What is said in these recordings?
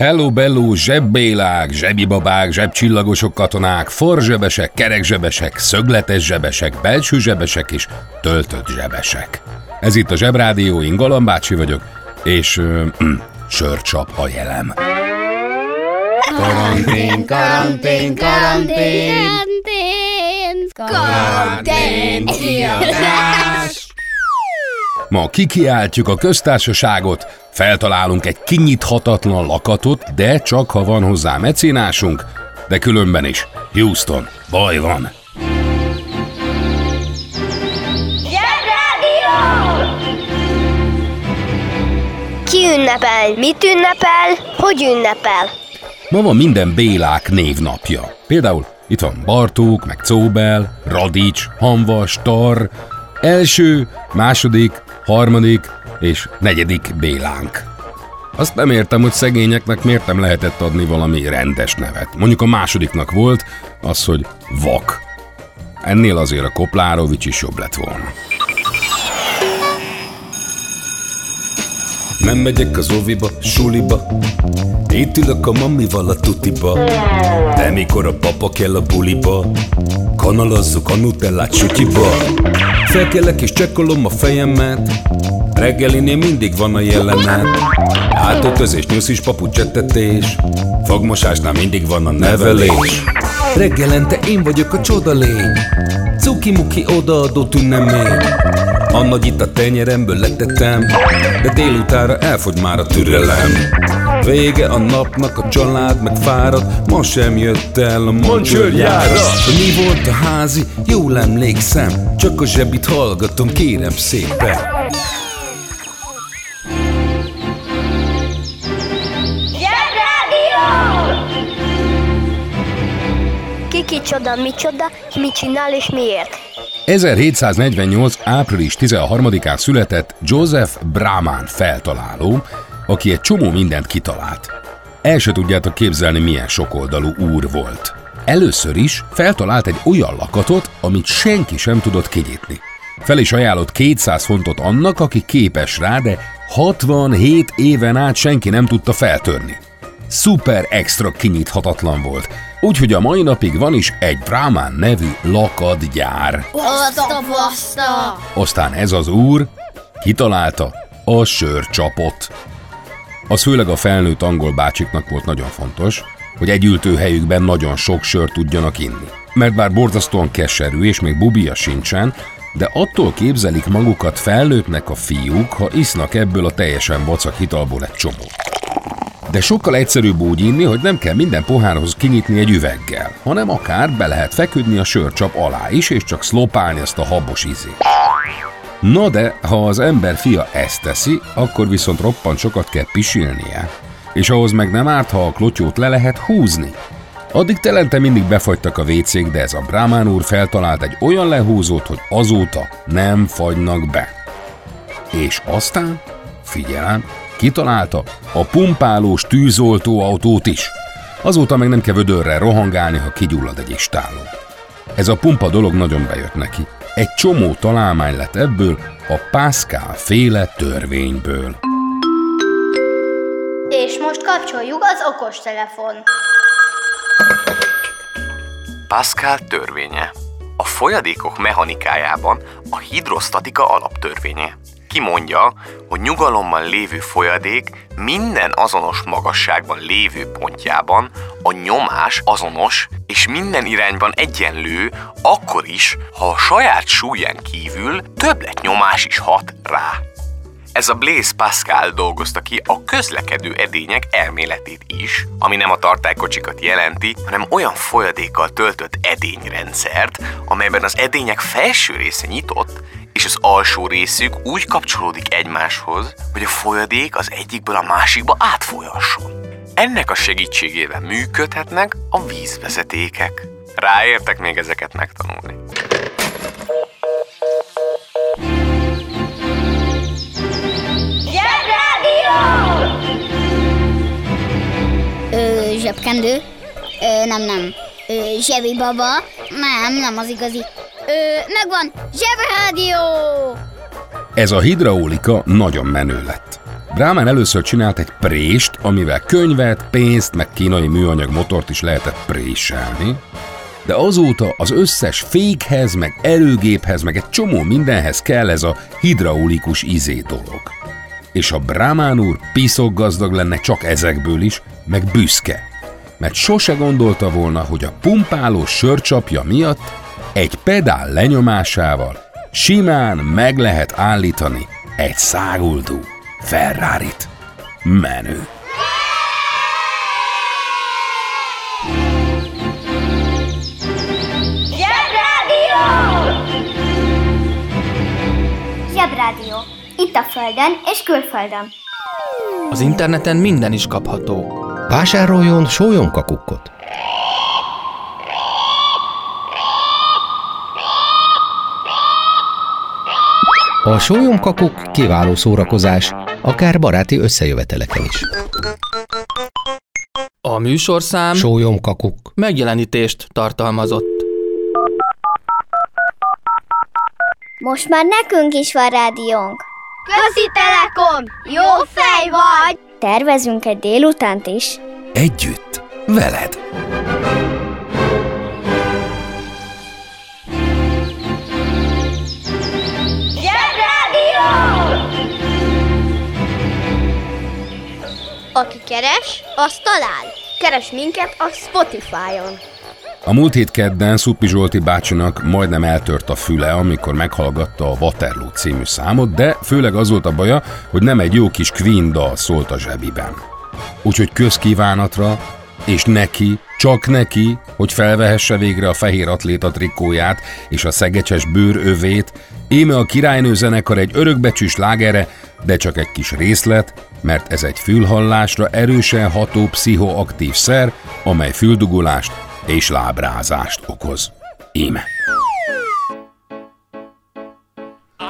Hello, bello, zsebbélák, zsebibabák, zsebcsillagosok katonák, forzsebesek, kerekzsebesek, szögletes zsebesek, belső zsebesek és töltött zsebesek. Ez itt a Zsebrádió, én Galam bácsi vagyok, és ö, mm, sörcsap a jelem. Karantén, karantén, karantén, Karantén! karantén, kiadás. Ma kikiáltjuk a köztársaságot, feltalálunk egy kinyithatatlan lakatot, de csak ha van hozzá mecénásunk, de különben is. Houston, baj van. Ki ünnepel? Mit ünnepel? Hogy ünnepel? Ma van minden Bélák névnapja. Például itt van Bartók, meg Cóbel, Radics, Hanvas, Tar, első, második, harmadik és negyedik Bélánk. Azt nem értem, hogy szegényeknek miért nem lehetett adni valami rendes nevet. Mondjuk a másodiknak volt az, hogy Vak. Ennél azért a Koplárovics is jobb lett volna. Nem megyek az óviba, suliba Itt ülök a mamival a tutiba De mikor a papa kell a buliba Kanalazzuk a nutellát sütyiba Felkelek és csekkolom a fejemet. Reggelinél mindig van a jelenet. Átöltözés, nyuszis, papucsettetés Fogmosásnál mindig van a nevelés. Reggelente én vagyok a csoda lény. Cuki-muki odaadó tünemény a nagy itt a tenyeremből letettem De délutára elfogy már a türelem Vége a napnak, a család meg fárad Ma sem jött el a mancsőrjára Mi volt a házi? Jól emlékszem Csak a zsebit hallgatom, kérem szépen Zsebrádió! Ki kicsoda, micsoda, mit csinál és miért? 1748. április 13-án született Joseph Brahman feltaláló, aki egy csomó mindent kitalált. El se tudjátok képzelni, milyen sokoldalú úr volt. Először is feltalált egy olyan lakatot, amit senki sem tudott kinyitni. Fel is ajánlott 200 fontot annak, aki képes rá, de 67 éven át senki nem tudta feltörni. Szuper extra kinyithatatlan volt, úgyhogy a mai napig van is egy Brahman nevű lakatgyár. Azt a baszta! Aztán ez az úr kitalálta a sörcsapot. Az főleg a felnőtt angol bácsiknak volt nagyon fontos, hogy egy ültőhelyükben nagyon sok sört tudjanak inni. Mert bár borzasztóan keserű és még bubia sincsen, de attól képzelik magukat felnőttnek a fiúk, ha isznak ebből a teljesen vacak hitalból egy csomót. De sokkal egyszerűbb úgy inni, hogy nem kell minden pohárhoz kinyitni egy üveggel, hanem akár be lehet feküdni a sörcsap alá is, és csak szlopálni ezt a habos ízét. Na de, ha az ember fia ezt teszi, akkor viszont roppant sokat kell pisilnie. És ahhoz meg nem árt, ha a klotyót le lehet húzni. Addig telente mindig befagytak a vécék, de ez a Brahmán úr feltalált egy olyan lehúzót, hogy azóta nem fagynak be. És aztán, figyelem, kitalálta a pumpálós tűzoltóautót is. Azóta meg nem kell vödörrel rohangálni, ha kigyullad egy istáló. Ez a pumpa dolog nagyon bejött neki. Egy csomó találmány lett ebből a Pascal féle törvényből. És most kapcsoljuk az okostelefon. Pascal törvénye. A folyadékok mechanikájában a hidrostatika alaptörvénye. Kimondja, hogy nyugalommal lévő folyadék minden azonos magasságban lévő pontjában a nyomás azonos és minden irányban egyenlő, akkor is, ha a saját súlyán kívül többletnyomás is hat rá. Ez a Blaise Pascal dolgozta ki a közlekedő edények elméletét is, ami nem a tartálykocsikat jelenti, hanem olyan folyadékkal töltött edényrendszert, amelyben az edények felső része nyitott, és az alsó részük úgy kapcsolódik egymáshoz, hogy a folyadék az egyikből a másikba átfolyasson. Ennek a segítségével működhetnek a vízvezetékek. Ráértek még ezeket megtanulni. Ö, zsebkendő? Ö, nem, nem. Ö, zsebi baba? Nem, nem az igazi. Ö, megvan! Zsebrádió! Ez a hidraulika nagyon menő lett. Brámán először csinált egy prést, amivel könyvet, pénzt, meg kínai műanyag motort is lehetett préselni, de azóta az összes fékhez, meg erőgéphez, meg egy csomó mindenhez kell ez a hidraulikus izé dolog. És a Brahmán úr piszok gazdag lenne csak ezekből is, meg büszke. Mert sose gondolta volna, hogy a pumpáló sörcsapja miatt egy pedál lenyomásával simán meg lehet állítani egy száguldó Ferrari-t. Menő. Zsebrádió. Itt a Földön és külföldön. Az interneten minden is kapható. Vásároljon sólyomkakukkot. A sólyomkakuk kiváló szórakozás, akár baráti összejöveteleken is. A műsorszám Sólyomkakuk. megjelenítést tartalmazott. Most már nekünk is van rádiónk. Közi Telekom! Jó fej vagy! Tervezünk egy délutánt is. Együtt, veled. Aki keres, az talál. Keres minket a Spotify-on. A múlt hét kedden Szuppi Zsolti bácsinak majdnem eltört a füle, amikor meghallgatta a Waterloo című számot, de főleg az volt a baja, hogy nem egy jó kis Queen dal szólt a zsebiben. Úgyhogy közkívánatra, és neki, csak neki, hogy felvehesse végre a fehér atléta trikóját és a szegecses bőrövét, íme a királynő zenekar egy örökbecsűs lágere, de csak egy kis részlet, mert ez egy fülhallásra erősen ható pszichoaktív szer, amely füldugulást és lábrázást okoz. Íme.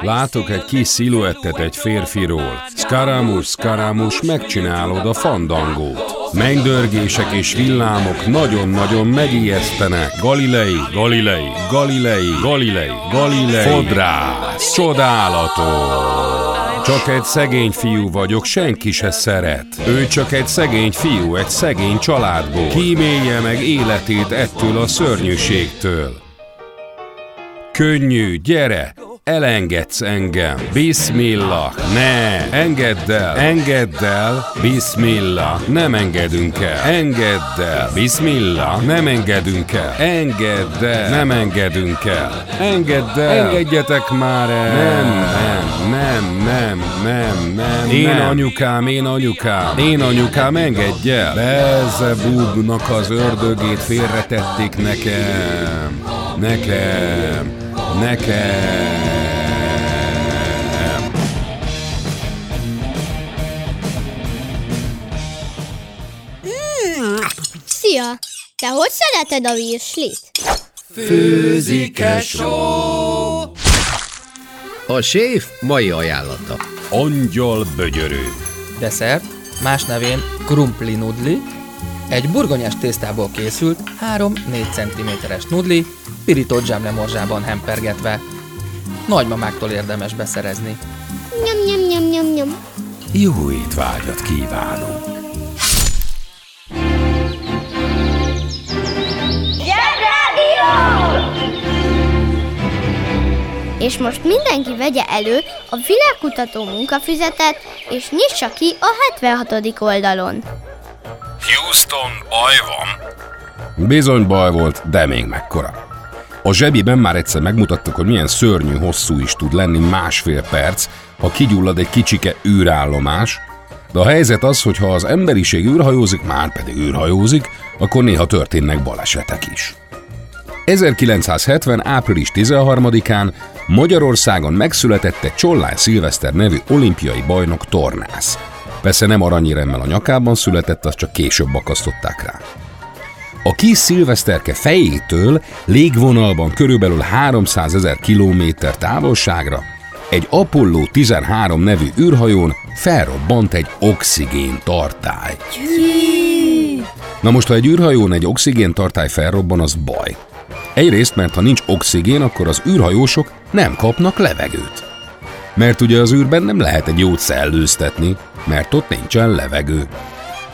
Látok egy kis sziluettet egy férfiról. Skaramus, skaramus, megcsinálod a fandangót. Mennydörgések és villámok nagyon-nagyon megijesztenek. Galilei, Galilei, Galilei, Galilei, Galilei. Fodrász, csodálatos. Csak egy szegény fiú vagyok, senki se szeret. Ő csak egy szegény fiú, egy szegény családból. Kímélje meg életét ettől a szörnyűségtől. Könnyű, gyere, elengedsz engem. Bismillah, ne, engedd el, engedd el, bismillah, nem engedünk el. Engedd el, bismillah, nem engedünk el. Engedd el, nem engedünk el. Engedd el, engedjetek már el. Nem, nem, nem, nem, nem, nem. Én nem. anyukám, én anyukám, én anyukám, engedj el. Belzebubnak az ördögét félretették nekem. Nekem. Nekem. Szia! Te hogy szereted a virslit? A séf mai ajánlata. Angyal bögyörő. Desszert, más nevén krumpli nudli, egy burgonyás tésztából készült 3-4 cm-es nudli, pirított zsámlemorzsában hempergetve. Nagymamáktól érdemes beszerezni. Nyom, nyom, nyom, nyom, nyom. Jó étvágyat kívánunk! És most mindenki vegye elő a világkutató munkafüzetet, és nyissa ki a 76. oldalon. Houston, baj van? Bizony baj volt, de még mekkora. A zsebiben már egyszer megmutattuk, hogy milyen szörnyű hosszú is tud lenni másfél perc, ha kigyullad egy kicsike űrállomás, de a helyzet az, hogy ha az emberiség űrhajózik, már pedig űrhajózik, akkor néha történnek balesetek is. 1970. április 13-án Magyarországon megszületett egy Csollány Szilveszter nevű olimpiai bajnok tornász. Persze nem aranyéremmel a nyakában született, azt csak később akasztották rá. A kis szilveszterke fejétől légvonalban körülbelül 300 ezer kilométer távolságra egy Apollo 13 nevű űrhajón felrobbant egy oxigén tartály. Na most, ha egy űrhajón egy oxigén tartály felrobban, az baj. Egyrészt, mert ha nincs oxigén, akkor az űrhajósok nem kapnak levegőt. Mert ugye az űrben nem lehet egy jót szellőztetni, mert ott nincsen levegő.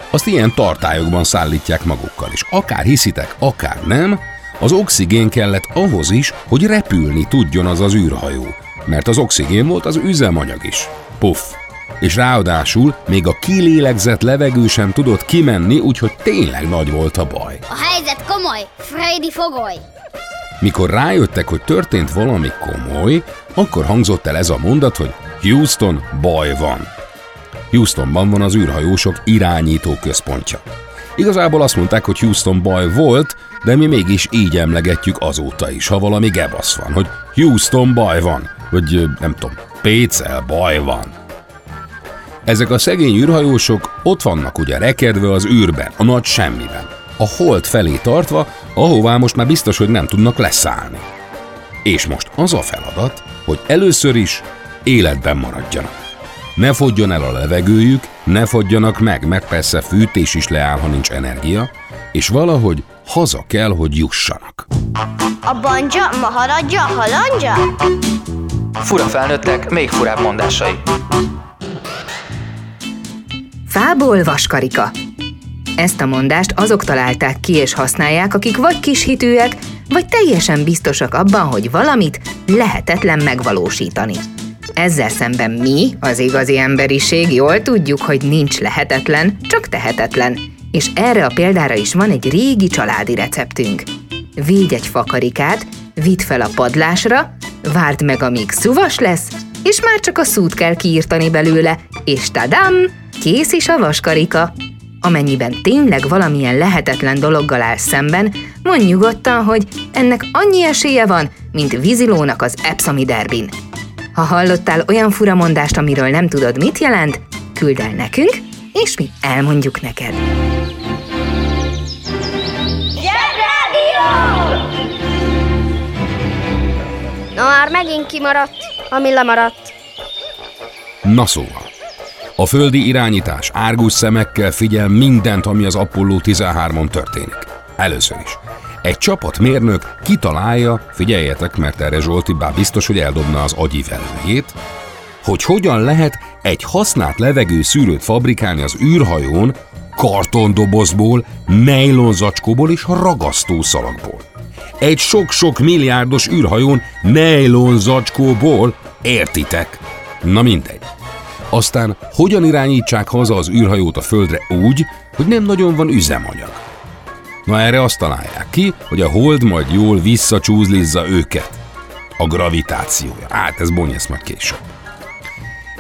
Azt ilyen tartályokban szállítják magukkal, és akár hiszitek, akár nem, az oxigén kellett ahhoz is, hogy repülni tudjon az az űrhajó, mert az oxigén volt az üzemanyag is. Puff! És ráadásul még a kilélegzett levegő sem tudott kimenni, úgyhogy tényleg nagy volt a baj. A helyzet komoly, Freddy fogoly! Mikor rájöttek, hogy történt valami komoly, akkor hangzott el ez a mondat, hogy Houston, baj van. Houstonban van az űrhajósok irányító központja. Igazából azt mondták, hogy Houston baj volt, de mi mégis így emlegetjük azóta is, ha valami gebasz van, hogy Houston baj van, vagy nem tudom, Pécel baj van. Ezek a szegény űrhajósok ott vannak ugye rekedve az űrben, a nagy semmiben, a hold felé tartva, ahová most már biztos, hogy nem tudnak leszállni. És most az a feladat, hogy először is életben maradjanak. Ne fogjon el a levegőjük, ne fogjanak meg, mert persze fűtés is leáll, ha nincs energia, és valahogy haza kell, hogy jussanak. A banja, maharadja, halandja? Fura felnőttek, még furább mondásai. Fából vaskarika. Ezt a mondást azok találták ki és használják, akik vagy kishitűek, vagy teljesen biztosak abban, hogy valamit lehetetlen megvalósítani. Ezzel szemben mi, az igazi emberiség, jól tudjuk, hogy nincs lehetetlen, csak tehetetlen. És erre a példára is van egy régi családi receptünk. Védj egy fakarikát, vidd fel a padlásra, várd meg, amíg szuvas lesz, és már csak a szút kell kiírtani belőle, és tadám, kész is a vaskarika. Amennyiben tényleg valamilyen lehetetlen dologgal áll szemben, mondj nyugodtan, hogy ennek annyi esélye van, mint vízilónak az Epsomi derbin. Ha hallottál olyan furamondást, amiről nem tudod, mit jelent, küld el nekünk, és mi elmondjuk neked. Na már megint kimaradt, ami lemaradt. Na szóval. A földi irányítás árgus szemekkel figyel mindent, ami az Apollo 13-on történik. Először is. Egy csapatmérnök kitalálja, figyeljetek, mert erre Zsolti bár biztos, hogy eldobna az agyivelőjét, hogy hogyan lehet egy használt levegő szűrőt fabrikálni az űrhajón kartondobozból, nejlonzacskóból és ragasztószalagból. Egy sok-sok milliárdos űrhajón nejlonzacskóból, értitek? Na mindegy. Aztán hogyan irányítsák haza az űrhajót a földre úgy, hogy nem nagyon van üzemanyag? Na erre azt találják ki, hogy a hold majd jól visszacsúzlizza őket. A gravitációja. Hát ez bonyesz majd később.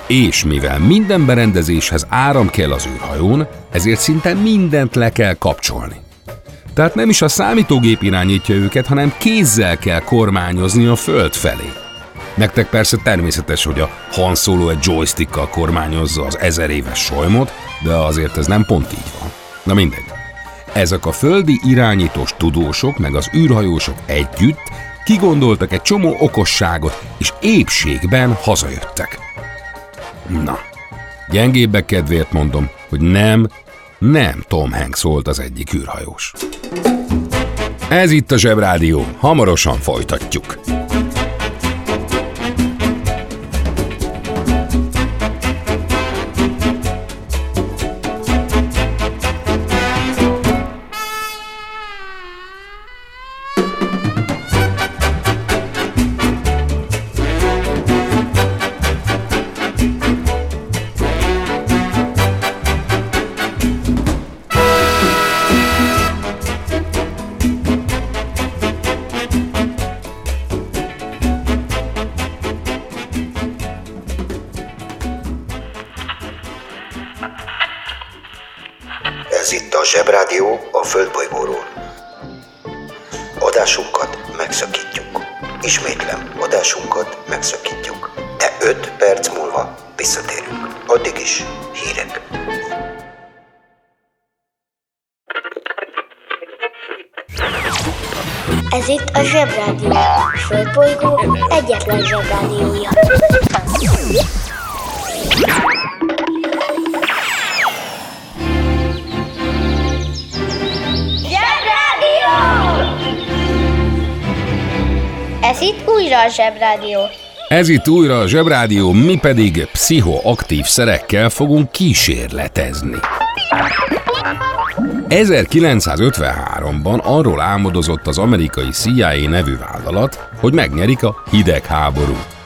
És mivel minden berendezéshez áram kell az űrhajón, ezért szinte mindent le kell kapcsolni. Tehát nem is a számítógép irányítja őket, hanem kézzel kell kormányozni a föld felé. Nektek persze természetes, hogy a Han Solo egy joystickkal kormányozza az ezer éves solymot, de azért ez nem pont így van. Na mindegy. Ezek a földi irányítós tudósok meg az űrhajósok együtt kigondoltak egy csomó okosságot, és épségben hazajöttek. Na, gyengébbek kedvéért mondom, hogy nem, nem Tom Hanks volt az egyik űrhajós. Ez itt a Zsebrádió, hamarosan folytatjuk. Ismétlem, adásunkat megszakítjuk. De 5 perc múlva visszatérünk. Addig is hírek. Ez itt a Zsebrádió. A Földbolygó egyetlen Zsebrádiója. Újra a Zsebrádió. Ez itt újra a Zsebrádió, mi pedig pszichoaktív szerekkel fogunk kísérletezni. 1953-ban arról álmodozott az amerikai CIA nevű vállalat, hogy megnyerik a hidegháborút.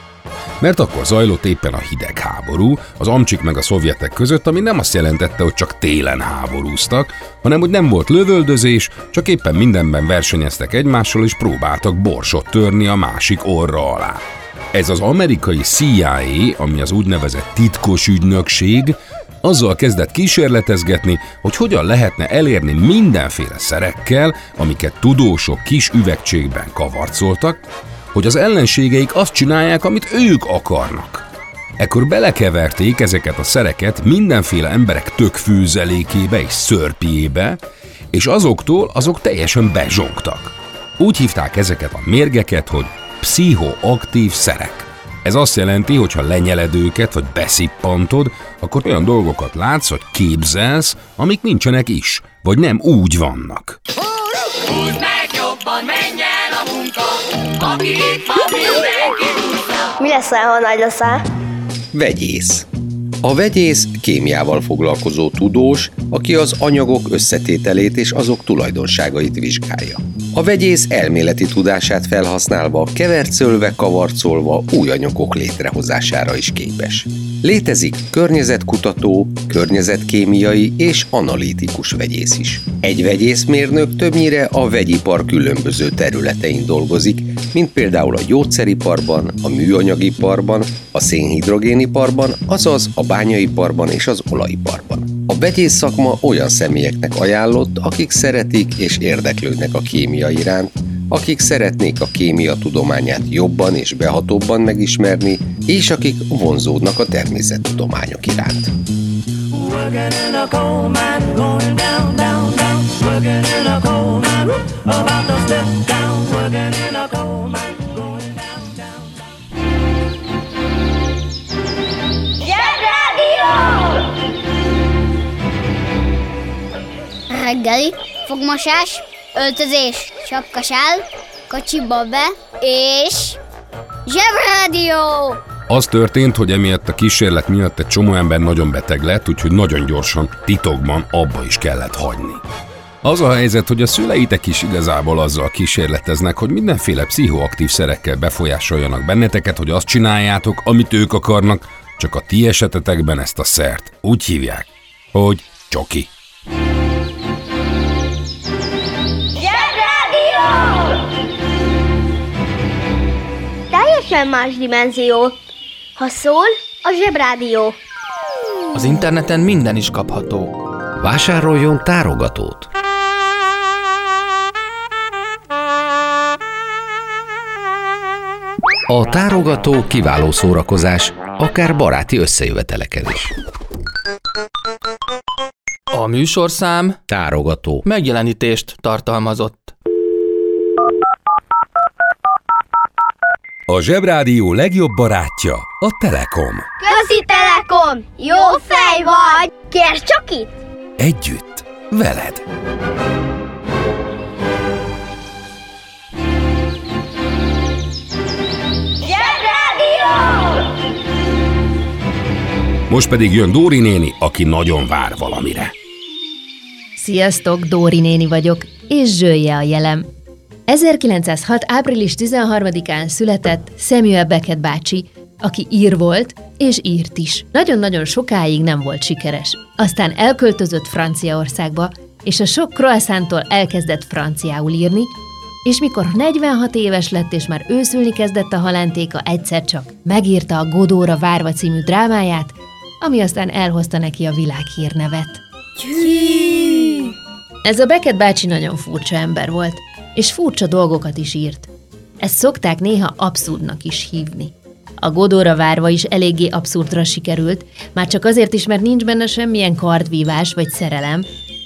Mert akkor zajlott éppen a hidegháború, az amcsik meg a szovjetek között, ami nem azt jelentette, hogy csak télen háborúztak, hanem hogy nem volt lövöldözés, csak éppen mindenben versenyeztek egymással és próbáltak borsot törni a másik orra alá. Ez az amerikai CIA, ami az úgynevezett titkos ügynökség, azzal kezdett kísérletezgetni, hogy hogyan lehetne elérni mindenféle szerekkel, amiket tudósok kis üvegcségben kavarcoltak, hogy az ellenségeik azt csinálják, amit ők akarnak. Ekkor belekeverték ezeket a szereket mindenféle emberek tökfűzelékébe és szörpiébe, és azoktól azok teljesen bezsongtak. Úgy hívták ezeket a mérgeket, hogy pszichoaktív szerek. Ez azt jelenti, hogy ha lenyeled őket, vagy beszippantod, akkor olyan dolgokat látsz, vagy képzelsz, amik nincsenek is, vagy nem úgy vannak. Húzd meg jobban, menj el a munka, aki itt van, mindenki Mi leszel, ha nagy leszel? Vegyész. A vegyész kémiával foglalkozó tudós, aki az anyagok összetételét és azok tulajdonságait vizsgálja. A vegyész elméleti tudását felhasználva, kevercölve, kavarcolva új anyagok létrehozására is képes. Létezik környezetkutató, környezetkémiai és analitikus vegyész is. Egy vegyészmérnök többnyire a vegyipar különböző területein dolgozik, mint például a gyógyszeriparban, a műanyagiparban, a szénhidrogéniparban, azaz a bányaiparban és az olajiparban. A vegyész szakma olyan személyeknek ajánlott, akik szeretik és érdeklődnek a kémia iránt, akik szeretnék a kémia tudományát jobban és behatóbban megismerni, és akik vonzódnak a természettudományok iránt. Working in a coal mine, going down, down, down. Working in a coal mine, about to step down. Working in a coal mine, Reggeli, fogmosás, öltözés, sapkasál, kocsiba be, és... Zsebrádió! Az történt, hogy emiatt a kísérlet miatt egy csomó ember nagyon beteg lett, úgyhogy nagyon gyorsan, titokban abba is kellett hagyni. Az a helyzet, hogy a szüleitek is igazából azzal kísérleteznek, hogy mindenféle pszichoaktív szerekkel befolyásoljanak benneteket, hogy azt csináljátok, amit ők akarnak, csak a ti esetetekben ezt a szert úgy hívják, hogy csoki. Teljesen más dimenzió. Ha szól, a Zsebrádió. Az interneten minden is kapható. Vásároljon tárogatót. A tárogató kiváló szórakozás, akár baráti összejöveteleken is. A műsorszám Tárogató. megjelenítést tartalmazott. A Zsebrádió legjobb barátja a Telekom. Közi Telekom! Jó fej vagy! Kérd csak itt! Együtt, veled. Most pedig jön Dóri néni, aki nagyon vár valamire. Sziasztok, Dóri néni vagyok, és zsölje a jelem. 1906. április 13-án született Samuel Beckett bácsi, aki ír volt, és írt is. Nagyon-nagyon sokáig nem volt sikeres. Aztán elköltözött Franciaországba, és a sok croissanttól elkezdett franciául írni, és mikor 46 éves lett, és már őszülni kezdett a halántéka, egyszer csak megírta a Godóra várva című drámáját, ami aztán elhozta neki a világhírnevet. Ez a Beckett bácsi nagyon furcsa ember volt, és furcsa dolgokat is írt. Ezt szokták néha abszurdnak is hívni. A Godóra várva is eléggé abszurdra sikerült, már csak azért is, mert nincs benne semmilyen kardvívás vagy szerelem,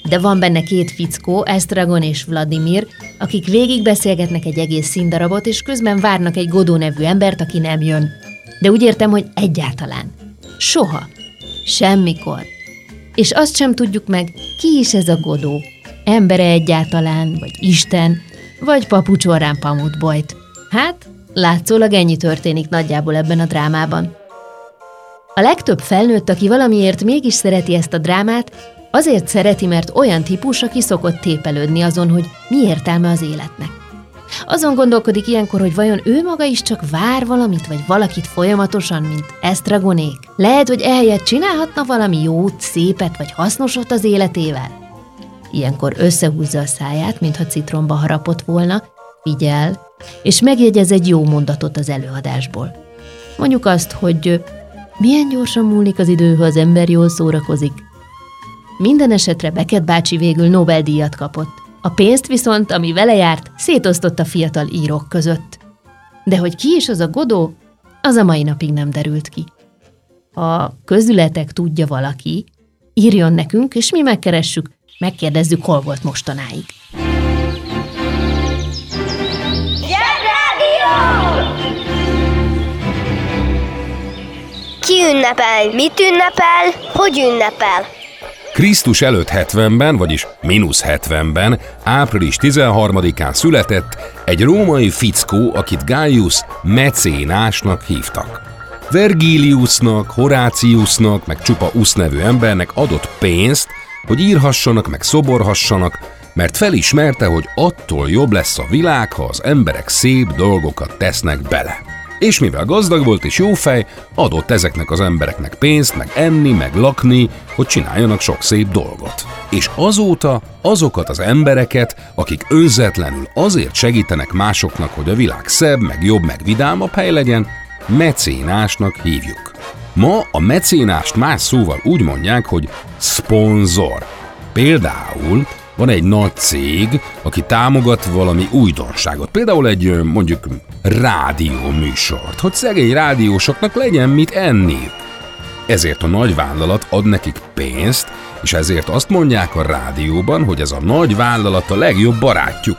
de van benne két fickó, Estragon és Vladimir, akik végig beszélgetnek egy egész színdarabot, és közben várnak egy Godó nevű embert, aki nem jön. De úgy értem, hogy egyáltalán. Soha. Semmikor. És azt sem tudjuk meg, ki is ez a Godó. Embere egyáltalán, vagy Isten, vagy papucsorrán pamutbojt. Hát, látszólag ennyi történik nagyjából ebben a drámában. A legtöbb felnőtt, aki valamiért mégis szereti ezt a drámát, azért szereti, mert olyan típus, aki szokott tépelődni azon, hogy mi értelme az életnek. Azon gondolkodik ilyenkor, hogy vajon ő maga is csak vár valamit, vagy valakit folyamatosan, mint esztragonék. Lehet, hogy ehelyett csinálhatna valami jót, szépet, vagy hasznosat az életével. Ilyenkor összehúzza a száját, mintha citromba harapott volna, figyel, és megjegyez egy jó mondatot az előadásból. Mondjuk azt, hogy milyen gyorsan múlik az idő, ha az ember jól szórakozik. Minden esetre Beket bácsi végül Nobel-díjat kapott. A pénzt viszont, ami vele járt, szétosztott a fiatal írók között. De hogy ki is az a Godó, az a mai napig nem derült ki. Ha közületek tudja valaki, írjon nekünk, és mi megkeressük, megkérdezzük, hol volt mostanáig. Ki ünnepel, mit ünnepel, hogy ünnepel? Krisztus előtt 70-ben, vagyis mínusz 70-ben, április 13-án született egy római fickó, akit Gaius mecénásnak hívtak. Vergiliusnak, Horáciusnak, meg csupa Usz nevű embernek adott pénzt, hogy írhassanak, meg szoborhassanak, mert felismerte, hogy attól jobb lesz a világ, ha az emberek szép dolgokat tesznek bele. És mivel gazdag volt és jó fej, adott ezeknek az embereknek pénzt, meg enni, meg lakni, hogy csináljanak sok szép dolgot. És azóta azokat az embereket, akik önzetlenül azért segítenek másoknak, hogy a világ szebb, meg jobb, meg vidámabb hely legyen, mecénásnak hívjuk. Ma a mecénást más szóval úgy mondják, hogy szponzor. Például van egy nagy cég, aki támogat valami újdonságot, például egy mondjuk rádió műsort, hogy szegény rádiósoknak legyen mit enni. Ezért a nagy vállalat ad nekik pénzt, és ezért azt mondják a rádióban, hogy ez a nagy vállalat a legjobb barátjuk.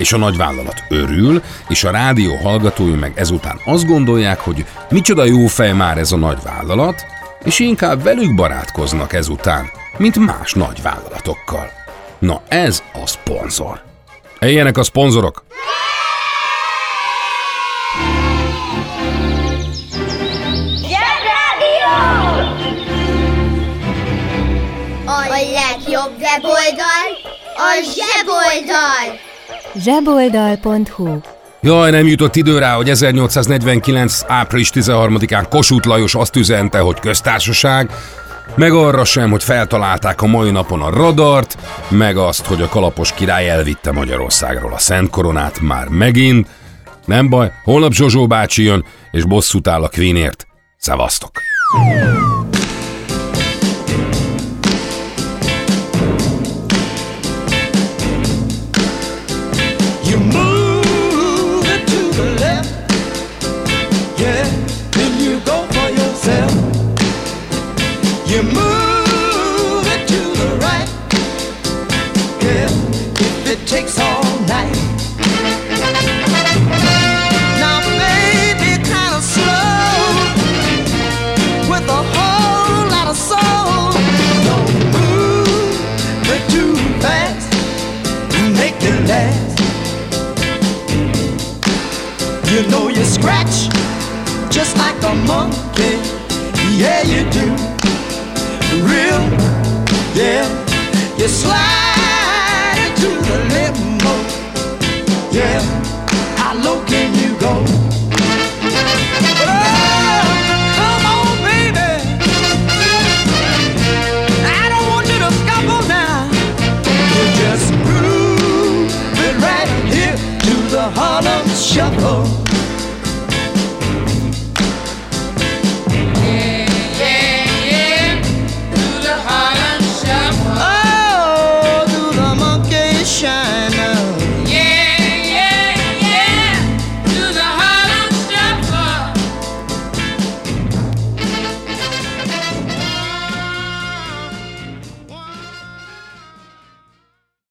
És a nagy vállalat örül, és a rádió hallgatói meg ezután azt gondolják, hogy micsoda jó fej már ez a nagy vállalat, és inkább velük barátkoznak ezután, mint más nagy vállalatokkal. Na ez a szponzor. Ilyenek a szponzorok. A legjobb weboldal a zseboldal! zseboldal.hu Jaj, nem jutott idő rá, hogy 1849. április 13-án Kossuth Lajos azt üzente, hogy köztársaság, meg arra sem, hogy feltalálták a mai napon a radart, meg azt, hogy a kalapos király elvitte Magyarországról a Szent Koronát már megint. Nem baj, holnap Zsozsó bácsi jön, és bosszút áll a Queenért. Szevasztok! You slide.